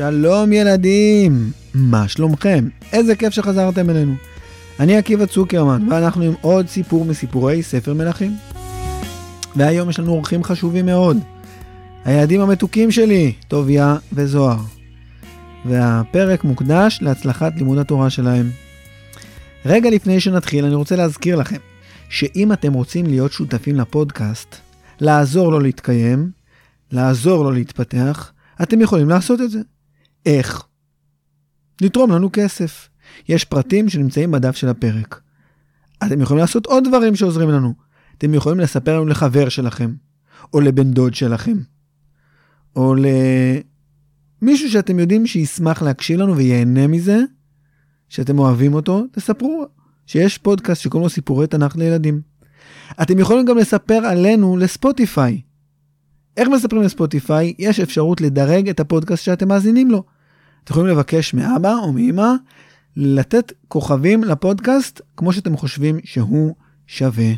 שלום ילדים, מה שלומכם? איזה כיף שחזרתם אלינו. אני עקיבא צוקרמן, ואנחנו עם עוד סיפור מסיפורי ספר מלכים. והיום יש לנו אורחים חשובים מאוד. הילדים המתוקים שלי, טוביה וזוהר. והפרק מוקדש להצלחת לימוד התורה שלהם. רגע לפני שנתחיל, אני רוצה להזכיר לכם, שאם אתם רוצים להיות שותפים לפודקאסט, לעזור לו להתקיים, לעזור לו להתפתח, אתם יכולים לעשות את זה. איך? לתרום לנו כסף. יש פרטים שנמצאים בדף של הפרק. אתם יכולים לעשות עוד דברים שעוזרים לנו. אתם יכולים לספר לנו לחבר שלכם, או לבן דוד שלכם, או למישהו שאתם יודעים שישמח להקשיב לנו וייהנה מזה, שאתם אוהבים אותו, תספרו שיש פודקאסט שקוראים לו סיפורי תנ"ך לילדים. אתם יכולים גם לספר עלינו לספוטיפיי. איך מספרים לספוטיפיי? יש אפשרות לדרג את הפודקאסט שאתם מאזינים לו. אתם יכולים לבקש מאבא או מאמא לתת כוכבים לפודקאסט כמו שאתם חושבים שהוא שווה.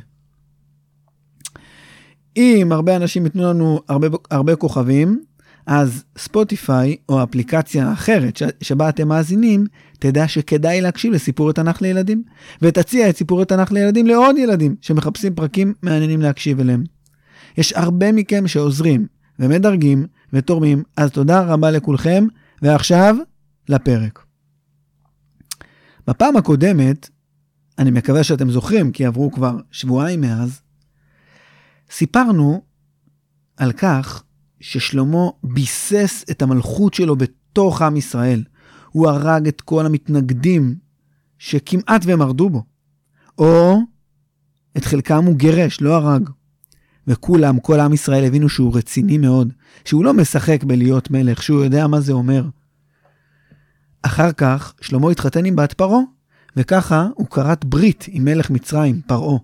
אם הרבה אנשים ייתנו לנו הרבה, הרבה כוכבים, אז ספוטיפיי או אפליקציה אחרת שבה אתם מאזינים, תדע שכדאי להקשיב לסיפור התנ"ך לילדים, ותציע את סיפור התנ"ך לילדים לעוד ילדים שמחפשים פרקים מעניינים להקשיב אליהם. יש הרבה מכם שעוזרים ומדרגים ותורמים, אז תודה רבה לכולכם, ועכשיו לפרק. בפעם הקודמת, אני מקווה שאתם זוכרים, כי עברו כבר שבועיים מאז, סיפרנו על כך ששלמה ביסס את המלכות שלו בתוך עם ישראל. הוא הרג את כל המתנגדים שכמעט והם מרדו בו. או את חלקם הוא גירש, לא הרג. וכולם, כל עם ישראל הבינו שהוא רציני מאוד, שהוא לא משחק בלהיות מלך, שהוא יודע מה זה אומר. אחר כך שלמה התחתן עם בת פרעה, וככה הוא כרת ברית עם מלך מצרים, פרעה,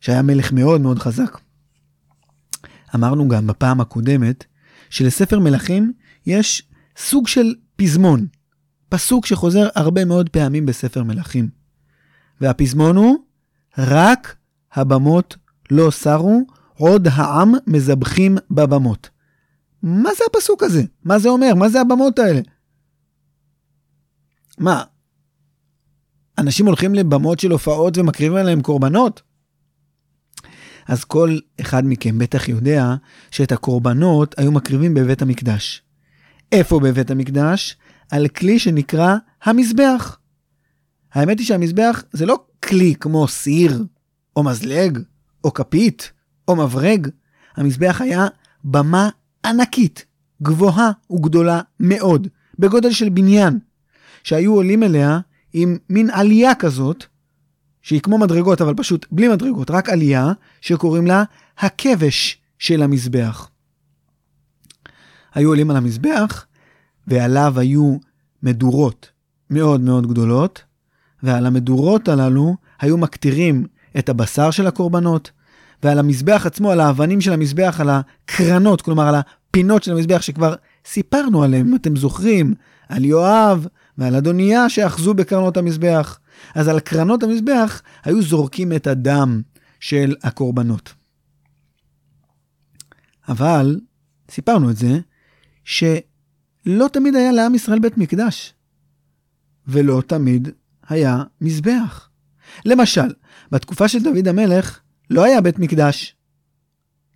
שהיה מלך מאוד מאוד חזק. אמרנו גם בפעם הקודמת, שלספר מלכים יש סוג של פזמון, פסוק שחוזר הרבה מאוד פעמים בספר מלכים. והפזמון הוא, רק הבמות לא סרו, עוד העם מזבחים בבמות. מה זה הפסוק הזה? מה זה אומר? מה זה הבמות האלה? מה, אנשים הולכים לבמות של הופעות ומקריבים עליהם קורבנות? אז כל אחד מכם בטח יודע שאת הקורבנות היו מקריבים בבית המקדש. איפה בבית המקדש? על כלי שנקרא המזבח. האמת היא שהמזבח זה לא כלי כמו סיר, או מזלג, או כפית, או מברג. המזבח היה במה ענקית, גבוהה וגדולה מאוד, בגודל של בניין, שהיו עולים אליה עם מין עלייה כזאת, שהיא כמו מדרגות, אבל פשוט בלי מדרגות, רק עלייה, שקוראים לה הכבש של המזבח. היו עולים על המזבח, ועליו היו מדורות מאוד מאוד גדולות, ועל המדורות הללו היו מקטירים את הבשר של הקורבנות, ועל המזבח עצמו, על האבנים של המזבח, על הקרנות, כלומר על הפינות של המזבח שכבר סיפרנו עליהם, אם אתם זוכרים, על יואב ועל אדוניה שאחזו בקרנות המזבח. אז על קרנות המזבח היו זורקים את הדם של הקורבנות. אבל, סיפרנו את זה, שלא תמיד היה לעם ישראל בית מקדש, ולא תמיד היה מזבח. למשל, בתקופה של דוד המלך לא היה בית מקדש.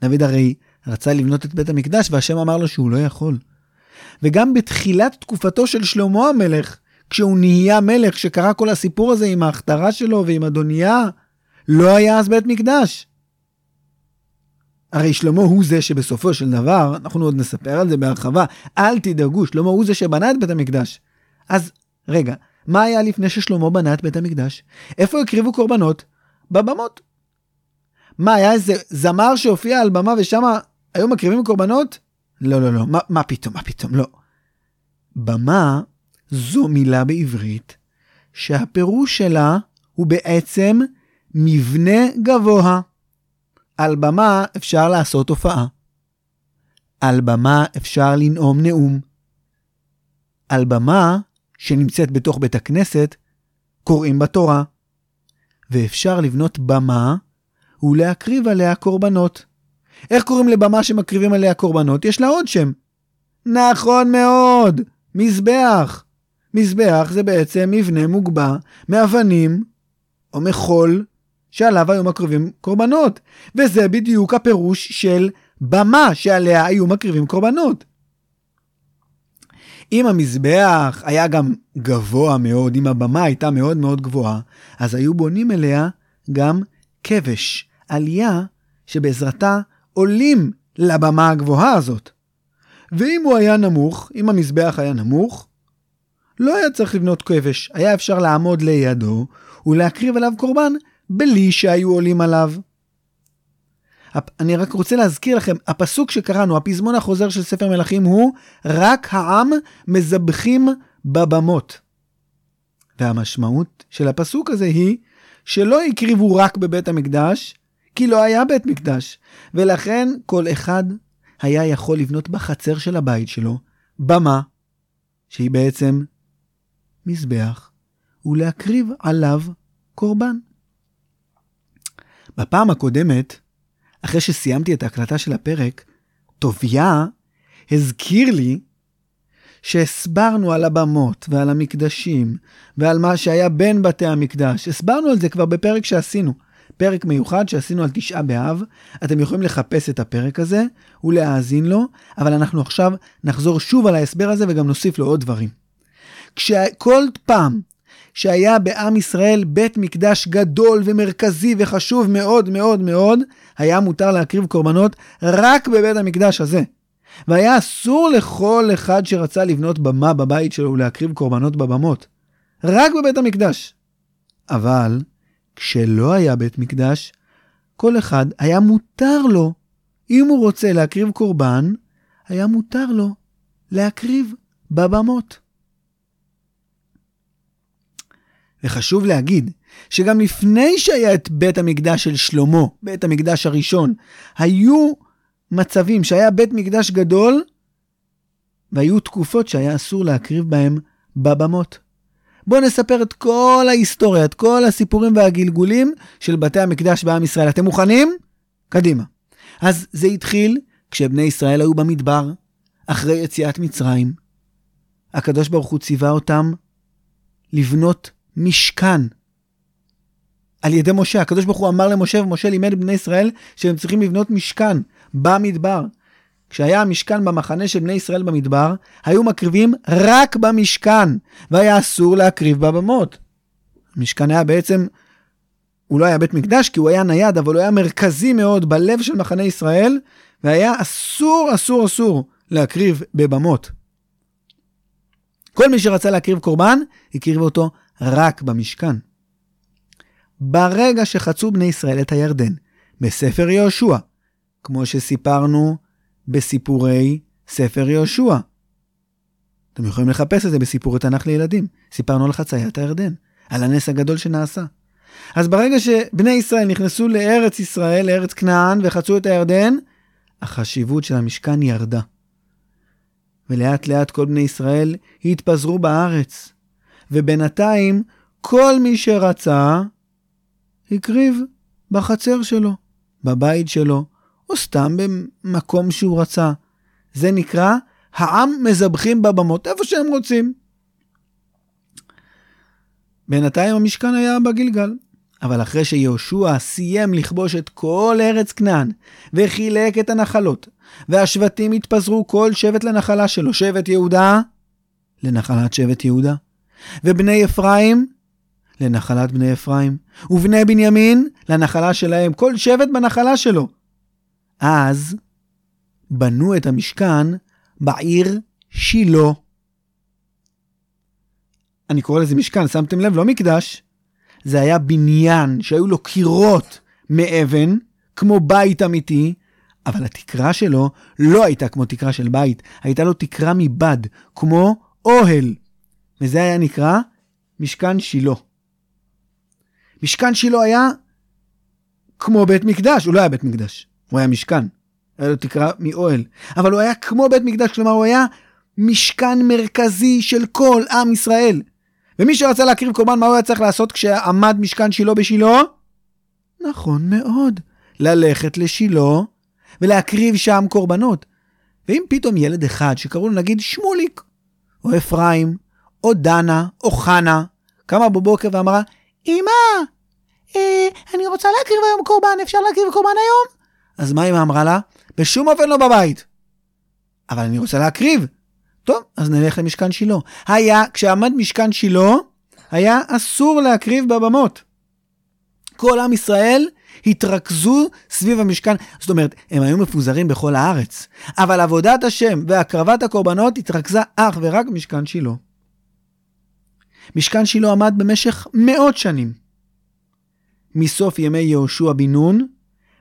דוד הרי רצה לבנות את בית המקדש, והשם אמר לו שהוא לא יכול. וגם בתחילת תקופתו של שלמה המלך, כשהוא נהיה מלך, שקרה כל הסיפור הזה עם ההכתרה שלו ועם אדוניה, לא היה אז בית מקדש. הרי שלמה הוא זה שבסופו של דבר, אנחנו עוד נספר על זה בהרחבה, אל תדאגו, שלמה הוא זה שבנה את בית המקדש. אז רגע, מה היה לפני ששלמה בנה את בית המקדש? איפה הקריבו קורבנות? בבמות. מה, היה איזה זמר שהופיע על במה ושם היו מקריבים קורבנות? לא, לא, לא, מה, מה פתאום, מה פתאום, לא. במה זו מילה בעברית שהפירוש שלה הוא בעצם מבנה גבוה. על במה אפשר לעשות הופעה. על במה אפשר לנאום נאום. על במה שנמצאת בתוך בית הכנסת קוראים בתורה. ואפשר לבנות במה ולהקריב עליה קורבנות. איך קוראים לבמה שמקריבים עליה קורבנות? יש לה עוד שם. נכון מאוד, מזבח. מזבח זה בעצם מבנה מוגבע מאבנים או מחול שעליו היו מקריבים קורבנות. וזה בדיוק הפירוש של במה שעליה היו מקריבים קורבנות. אם המזבח היה גם גבוה מאוד, אם הבמה הייתה מאוד מאוד גבוהה, אז היו בונים אליה גם כבש, עלייה שבעזרתה עולים לבמה הגבוהה הזאת. ואם הוא היה נמוך, אם המזבח היה נמוך, לא היה צריך לבנות כבש, היה אפשר לעמוד לידו ולהקריב עליו קורבן בלי שהיו עולים עליו. אני רק רוצה להזכיר לכם, הפסוק שקראנו, הפזמון החוזר של ספר מלכים הוא רק העם מזבחים בבמות. והמשמעות של הפסוק הזה היא שלא הקריבו רק בבית המקדש, כי לא היה בית מקדש, ולכן כל אחד היה יכול לבנות בחצר של הבית שלו במה, שהיא בעצם מזבח, ולהקריב עליו קורבן. בפעם הקודמת, אחרי שסיימתי את ההקלטה של הפרק, טוביה הזכיר לי שהסברנו על הבמות ועל המקדשים ועל מה שהיה בין בתי המקדש. הסברנו על זה כבר בפרק שעשינו. פרק מיוחד שעשינו על תשעה באב. אתם יכולים לחפש את הפרק הזה ולהאזין לו, אבל אנחנו עכשיו נחזור שוב על ההסבר הזה וגם נוסיף לו עוד דברים. כשכל פעם שהיה בעם ישראל בית מקדש גדול ומרכזי וחשוב מאוד מאוד מאוד, היה מותר להקריב קורבנות רק בבית המקדש הזה. והיה אסור לכל אחד שרצה לבנות במה בבית שלו ולהקריב קורבנות בבמות. רק בבית המקדש. אבל כשלא היה בית מקדש, כל אחד היה מותר לו, אם הוא רוצה להקריב קורבן, היה מותר לו להקריב בבמות. וחשוב להגיד שגם לפני שהיה את בית המקדש של שלמה, בית המקדש הראשון, היו מצבים שהיה בית מקדש גדול, והיו תקופות שהיה אסור להקריב בהם בבמות. בואו נספר את כל ההיסטוריה, את כל הסיפורים והגלגולים של בתי המקדש בעם ישראל. אתם מוכנים? קדימה. אז זה התחיל כשבני ישראל היו במדבר, אחרי יציאת מצרים. הקדוש ברוך הוא ציווה אותם לבנות משכן. על ידי משה, הקדוש ברוך הוא אמר למשה, ומשה לימד בני ישראל שהם צריכים לבנות משכן במדבר. כשהיה המשכן במחנה של בני ישראל במדבר, היו מקריבים רק במשכן, והיה אסור להקריב בבמות. המשכן היה בעצם, הוא לא היה בית מקדש כי הוא היה נייד, אבל הוא היה מרכזי מאוד בלב של מחנה ישראל, והיה אסור, אסור, אסור להקריב בבמות. כל מי שרצה להקריב קורבן, הקריב אותו רק במשכן. ברגע שחצו בני ישראל את הירדן, בספר יהושע, כמו שסיפרנו בסיפורי ספר יהושע. אתם יכולים לחפש את זה בסיפורי תנ"ך לילדים. סיפרנו על חציית הירדן, על הנס הגדול שנעשה. אז ברגע שבני ישראל נכנסו לארץ ישראל, לארץ כנען, וחצו את הירדן, החשיבות של המשכן ירדה. ולאט לאט כל בני ישראל התפזרו בארץ. ובינתיים כל מי שרצה הקריב בחצר שלו, בבית שלו, או סתם במקום שהוא רצה. זה נקרא העם מזבחים בבמות איפה שהם רוצים. בינתיים המשכן היה בגלגל, אבל אחרי שיהושע סיים לכבוש את כל ארץ כנען וחילק את הנחלות, והשבטים התפזרו כל שבט לנחלה שלו, שבט יהודה לנחלת שבט יהודה, ובני אפרים לנחלת בני אפרים, ובני בנימין לנחלה שלהם, כל שבט בנחלה שלו. אז בנו את המשכן בעיר שילה. אני קורא לזה משכן, שמתם לב? לא מקדש. זה היה בניין שהיו לו קירות מאבן, כמו בית אמיתי, אבל התקרה שלו לא הייתה כמו תקרה של בית, הייתה לו תקרה מבד, כמו אוהל. וזה היה נקרא משכן שילה. משכן שילה היה כמו בית מקדש, הוא לא היה בית מקדש, הוא היה משכן. היה לו תקרה מאוהל. אבל הוא היה כמו בית מקדש, כלומר הוא היה משכן מרכזי של כל עם ישראל. ומי שרצה להקריב קורבן, מה הוא היה צריך לעשות כשעמד משכן שילה בשילה? נכון מאוד, ללכת לשילה ולהקריב שם קורבנות. ואם פתאום ילד אחד שקראו לו נגיד שמוליק, או אפרים, או דנה, או חנה, קמה בבוקר ואמרה, אמא, אה, אני רוצה להקריב היום קורבן, אפשר להקריב קורבן היום? אז מה אמא אמרה לה? בשום אופן לא בבית. אבל אני רוצה להקריב. טוב, אז נלך למשכן שילה. היה, כשעמד משכן שילה, היה אסור להקריב בבמות. כל עם ישראל התרכזו סביב המשכן, זאת אומרת, הם היו מפוזרים בכל הארץ, אבל עבודת השם והקרבת הקורבנות התרכזה אך ורק במשכן שילה. משכן שילה עמד במשך מאות שנים. מסוף ימי יהושע בן נון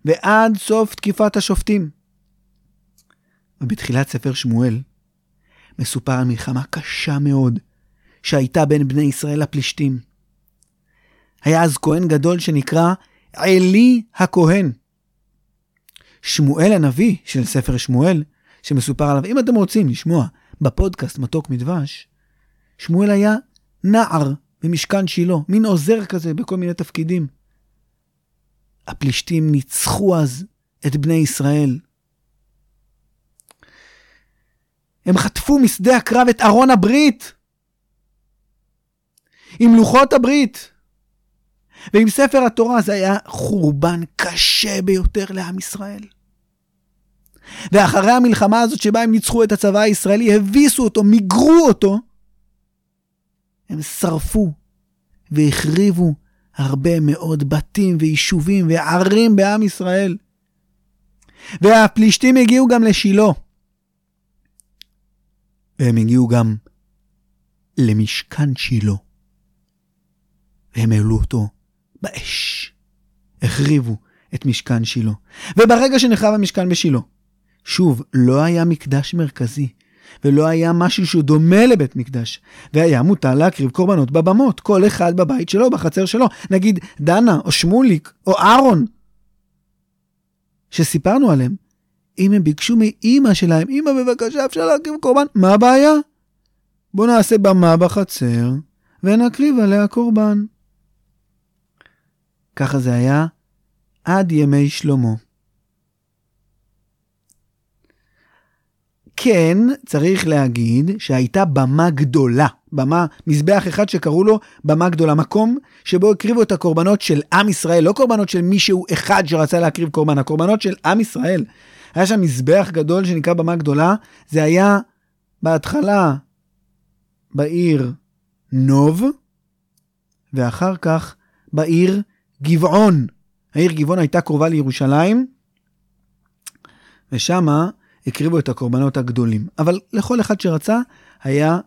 ועד סוף תקיפת השופטים. ובתחילת ספר שמואל מסופר על מלחמה קשה מאוד שהייתה בין בני ישראל לפלישתים. היה אז כהן גדול שנקרא עלי הכהן. שמואל הנביא של ספר שמואל, שמסופר עליו, אם אתם רוצים לשמוע בפודקאסט מתוק מדבש, שמואל היה נער במשכן שילה, מין עוזר כזה בכל מיני תפקידים. הפלישתים ניצחו אז את בני ישראל. הם חטפו משדה הקרב את ארון הברית עם לוחות הברית. ועם ספר התורה זה היה חורבן קשה ביותר לעם ישראל. ואחרי המלחמה הזאת שבה הם ניצחו את הצבא הישראלי, הביסו אותו, מיגרו אותו, הם שרפו והחריבו הרבה מאוד בתים ויישובים וערים בעם ישראל. והפלישתים הגיעו גם לשילה. והם הגיעו גם למשכן שילה. והם העלו אותו באש. החריבו את משכן שילה. וברגע שנחרב המשכן בשילה, שוב, לא היה מקדש מרכזי, ולא היה משהו שהוא דומה לבית מקדש, והיה מותר להקריב קורבנות בבמות, כל אחד בבית שלו, בחצר שלו. נגיד דנה, או שמוליק, או אהרון, שסיפרנו עליהם. אם הם ביקשו מאימא שלהם, אימא בבקשה אפשר להקריב קורבן, מה הבעיה? בואו נעשה במה בחצר, ונקריב עליה קורבן. ככה זה היה עד ימי שלמה. כן, צריך להגיד שהייתה במה גדולה, במה, מזבח אחד שקראו לו במה גדולה, מקום שבו הקריבו את הקורבנות של עם ישראל, לא קורבנות של מישהו אחד שרצה להקריב קורבן, הקורבנות של עם ישראל. היה שם מזבח גדול שנקרא במה גדולה, זה היה בהתחלה בעיר נוב, ואחר כך בעיר גבעון. העיר גבעון הייתה קרובה לירושלים, ושמה הקריבו את הקורבנות הגדולים. אבל לכל אחד שרצה, היה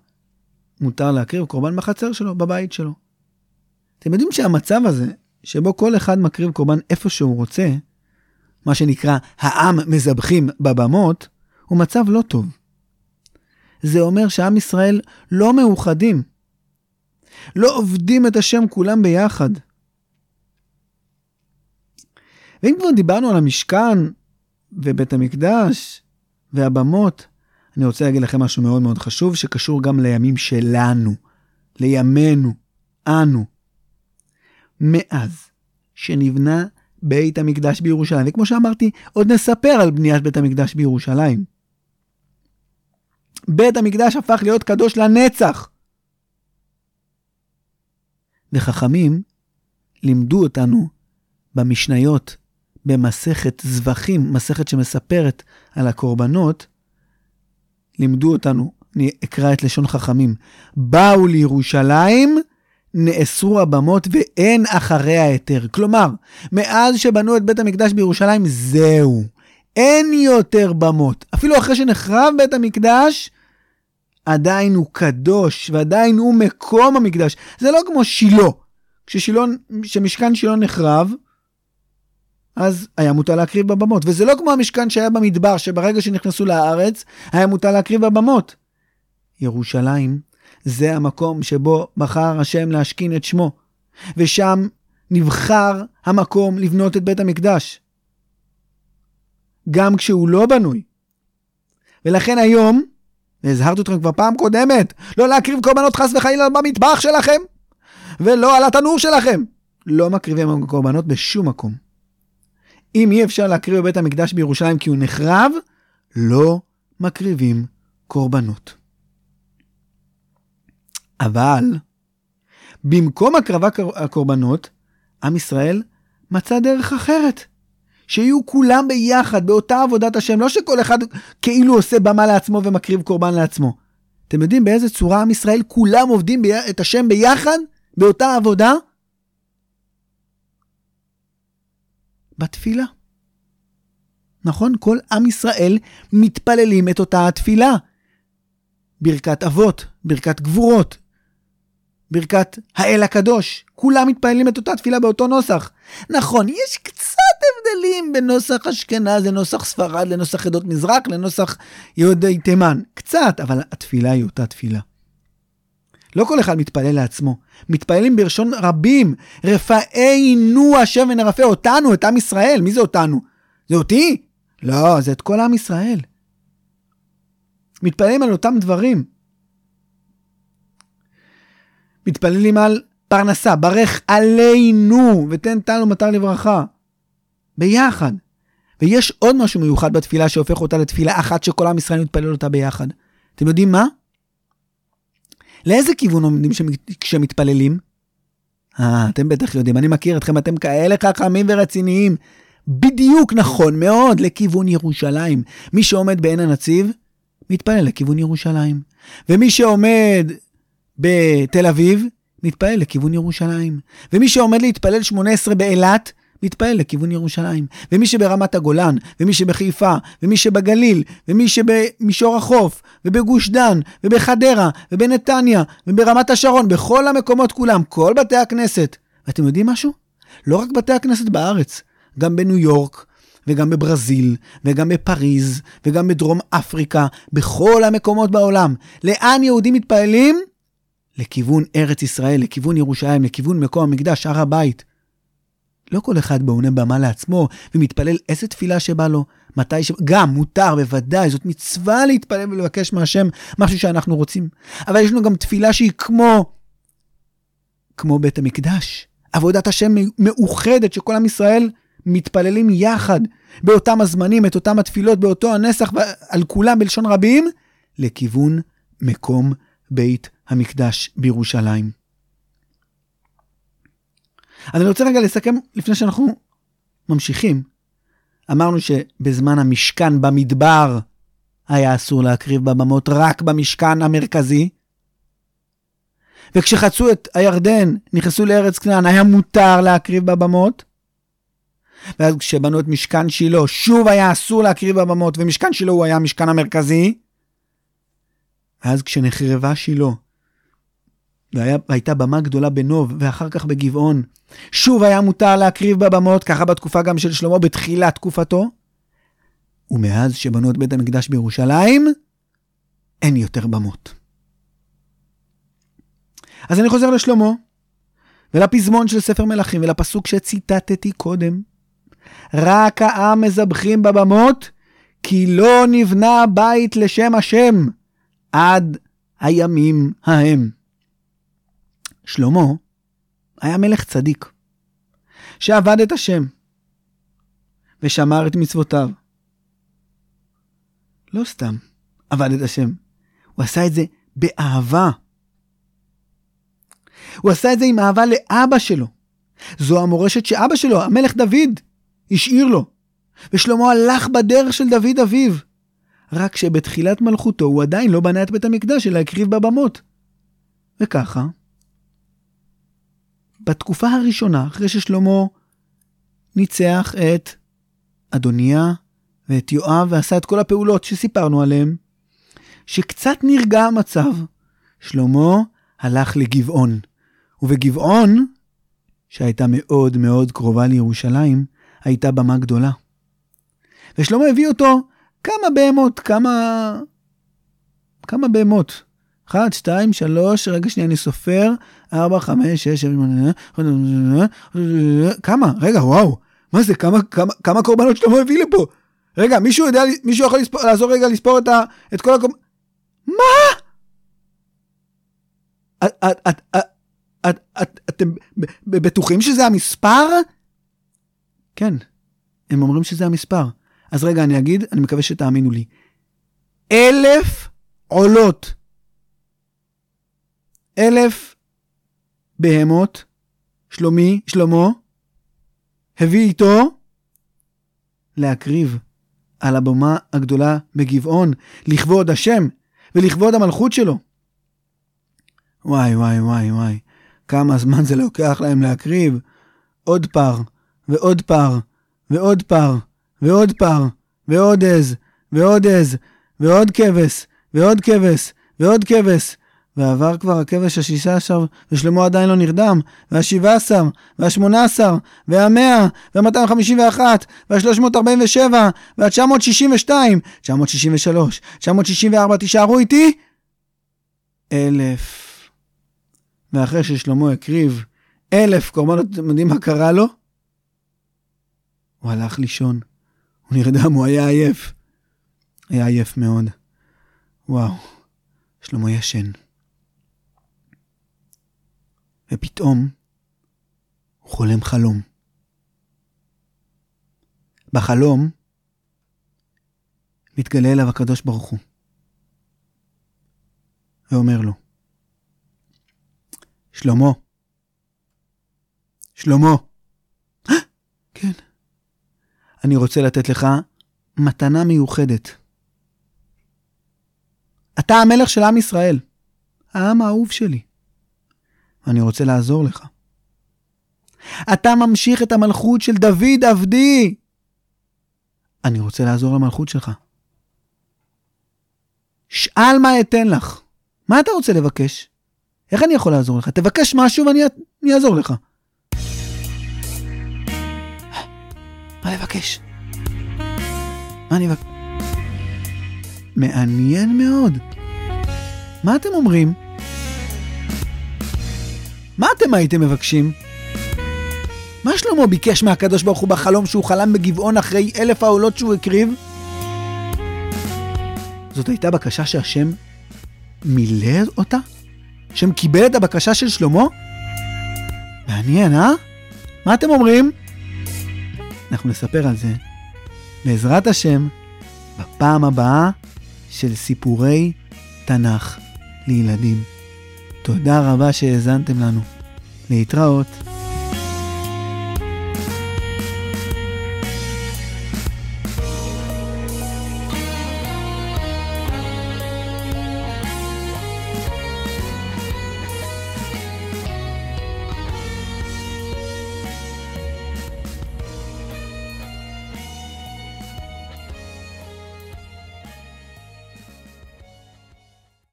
מותר להקריב קורבן בחצר שלו, בבית שלו. אתם יודעים שהמצב הזה, שבו כל אחד מקריב קורבן איפה שהוא רוצה, מה שנקרא העם מזבחים בבמות, הוא מצב לא טוב. זה אומר שעם ישראל לא מאוחדים. לא עובדים את השם כולם ביחד. ואם כבר דיברנו על המשכן ובית המקדש והבמות, אני רוצה להגיד לכם משהו מאוד מאוד חשוב, שקשור גם לימים שלנו, לימינו, אנו. מאז שנבנה בית המקדש בירושלים, וכמו שאמרתי, עוד נספר על בניית בית המקדש בירושלים. בית המקדש הפך להיות קדוש לנצח. וחכמים לימדו אותנו במשניות במסכת זבחים, מסכת שמספרת על הקורבנות, לימדו אותנו, אני אקרא את לשון חכמים, באו לירושלים, נאסרו הבמות ואין אחריה היתר. כלומר, מאז שבנו את בית המקדש בירושלים, זהו. אין יותר במות. אפילו אחרי שנחרב בית המקדש, עדיין הוא קדוש, ועדיין הוא מקום המקדש. זה לא כמו שילה. כשמשכן שילה נחרב, אז היה מותר להקריב בבמות. וזה לא כמו המשכן שהיה במדבר, שברגע שנכנסו לארץ, היה מותר להקריב בבמות. ירושלים זה המקום שבו בחר השם להשכין את שמו, ושם נבחר המקום לבנות את בית המקדש. גם כשהוא לא בנוי. ולכן היום, והזהרתי אתכם כבר פעם קודמת, לא להקריב קורבנות חס וחלילה במטבח שלכם, ולא על התנור שלכם. לא מקריבים קורבנות בשום מקום. אם אי אפשר להקריב בבית המקדש בירושלים כי הוא נחרב, לא מקריבים קורבנות. אבל במקום הקרבת הקורבנות, עם ישראל מצא דרך אחרת. שיהיו כולם ביחד, באותה עבודת השם, לא שכל אחד כאילו עושה במה לעצמו ומקריב קורבן לעצמו. אתם יודעים באיזה צורה עם ישראל כולם עובדים בי... את השם ביחד, באותה עבודה? בתפילה. נכון? כל עם ישראל מתפללים את אותה התפילה. ברכת אבות, ברכת גבורות, ברכת האל הקדוש. כולם מתפללים את אותה תפילה באותו נוסח. נכון, יש קצת הבדלים בין נוסח אשכנז לנוסח ספרד, לנוסח עדות מזרח, לנוסח יהודי תימן. קצת, אבל התפילה היא אותה תפילה. לא כל אחד מתפלל לעצמו, מתפללים בלשון רבים. רפאנו השם ונרפא אותנו, את עם ישראל. מי זה אותנו? זה אותי? לא, זה את כל עם ישראל. מתפללים על אותם דברים. מתפללים על פרנסה, ברך עלינו, ותן טל ומטר לברכה. ביחד. ויש עוד משהו מיוחד בתפילה שהופך אותה לתפילה אחת שכל עם ישראל מתפלל אותה ביחד. אתם יודעים מה? לאיזה כיוון עומדים כשמתפללים? אה, אתם בטח יודעים, אני מכיר אתכם, אתם כאלה חכמים ורציניים. בדיוק נכון מאוד, לכיוון ירושלים. מי שעומד בעין הנציב, מתפלל לכיוון ירושלים. ומי שעומד בתל אביב, מתפלל לכיוון ירושלים. ומי שעומד להתפלל 18 באילת, מתפלל לכיוון ירושלים. ומי שברמת הגולן, ומי שבחיפה, ומי שבגליל, ומי שבמישור החוף, ובגוש דן, ובחדרה, ובנתניה, וברמת השרון, בכל המקומות כולם, כל בתי הכנסת. ואתם יודעים משהו? לא רק בתי הכנסת בארץ, גם בניו יורק, וגם בברזיל, וגם בפריז, וגם בדרום אפריקה, בכל המקומות בעולם. לאן יהודים מתפללים? לכיוון ארץ ישראל, לכיוון ירושלים, לכיוון מקום המקדש, הר הבית. לא כל אחד בעונה במה לעצמו ומתפלל איזה תפילה שבא לו, מתי ש... גם, מותר, בוודאי, זאת מצווה להתפלל ולבקש מהשם משהו שאנחנו רוצים. אבל יש לנו גם תפילה שהיא כמו, כמו בית המקדש. עבודת השם מאוחדת, שכל עם ישראל מתפללים יחד, באותם הזמנים, את אותם התפילות, באותו הנסח, על כולם בלשון רבים, לכיוון מקום בית המקדש בירושלים. אז אני רוצה רגע לסכם לפני שאנחנו ממשיכים. אמרנו שבזמן המשכן במדבר היה אסור להקריב בבמות רק במשכן המרכזי. וכשחצו את הירדן, נכנסו לארץ כנען, היה מותר להקריב בבמות. ואז כשבנו את משכן שילה, שוב היה אסור להקריב בבמות, ומשכן שילה הוא היה המשכן המרכזי. ואז כשנחרבה שילה, והייתה במה גדולה בנוב, ואחר כך בגבעון, שוב היה מותר להקריב בבמות, ככה בתקופה גם של שלמה, בתחילת תקופתו. ומאז שבנו את בית המקדש בירושלים, אין יותר במות. אז אני חוזר לשלמה, ולפזמון של ספר מלכים, ולפסוק שציטטתי קודם. רק העם מזבחים בבמות, כי לא נבנה בית לשם השם עד הימים ההם. שלמה היה מלך צדיק, שעבד את השם, ושמר את מצוותיו. לא סתם עבד את השם, הוא עשה את זה באהבה. הוא עשה את זה עם אהבה לאבא שלו. זו המורשת שאבא שלו, המלך דוד, השאיר לו. ושלמה הלך בדרך של דוד אביו. רק שבתחילת מלכותו הוא עדיין לא בנה את בית המקדש, אלא הקריב בבמות. וככה, בתקופה הראשונה, אחרי ששלמה ניצח את אדוניה ואת יואב ועשה את כל הפעולות שסיפרנו עליהן, שקצת נרגע המצב, שלמה הלך לגבעון. ובגבעון, שהייתה מאוד מאוד קרובה לירושלים, הייתה במה גדולה. ושלמה הביא אותו כמה בהמות, כמה... כמה בהמות. אחת, שתיים, שלוש, רגע שנייה, אני סופר, ארבע, חמש, שש, שבע, שמונה, כמה? רגע, וואו, מה זה, כמה, כמה, כמה קורבנות שלמה הביא לפה? רגע, מישהו יודע, מישהו יכול לספור, לעזור רגע לספור את, ה, את כל הקורבנות? מה? את, את, את, את, את, את, אתם בטוחים שזה המספר? כן, הם אומרים שזה המספר. אז רגע, אני אגיד, אני מקווה שתאמינו לי. אלף עולות. אלף בהמות, שלומי, שלמה, הביא איתו להקריב על הבמה הגדולה בגבעון, לכבוד השם ולכבוד המלכות שלו. וואי, וואי, וואי, וואי, כמה זמן זה לוקח להם להקריב. עוד פר, ועוד פר, ועוד פר, ועוד פר, ועוד עז, ועוד עז, ועוד כבש, ועוד כבש, ועוד כבש. ועבר כבר הכבש השישה עשר, ושלמה עדיין לא נרדם, והשבעה עשר, והשמונה עשר, והמאה, והמאתיים חמישים ואחת, והשלוש מאות ארבעים ושבע, והתשע מאות שישים ושתיים, תשע מאות שישים ושלוש, תשע מאות שישים וארבע, תישארו איתי? אלף. ואחרי ששלמה הקריב אלף קורבנות, אתם יודעים מה קרה לו? הוא הלך לישון. הוא נרדם, הוא היה עייף. היה עייף מאוד. וואו, שלמה ישן. ופתאום הוא חולם חלום. בחלום מתגלה אליו הקדוש ברוך הוא, ואומר לו, שלמה, שלמה, כן, אני רוצה לתת לך מתנה מיוחדת. אתה המלך של עם ישראל, העם האהוב שלי. ואני רוצה לעזור לך. אתה ממשיך את המלכות של דוד עבדי. אני רוצה לעזור למלכות שלך. שאל מה אתן לך. מה אתה רוצה לבקש? איך אני יכול לעזור לך? תבקש משהו ואני אעזור לך. מה לבקש? מה אני אבקש? מעניין מאוד. מה אתם אומרים? מה אתם הייתם מבקשים? מה שלמה ביקש מהקדוש ברוך הוא בחלום שהוא חלם בגבעון אחרי אלף העולות שהוא הקריב? זאת הייתה בקשה שהשם מילא אותה? השם קיבל את הבקשה של שלמה? מעניין, אה? מה אתם אומרים? אנחנו נספר על זה, בעזרת השם, בפעם הבאה של סיפורי תנ"ך לילדים. תודה רבה שהאזנתם לנו. להתראות.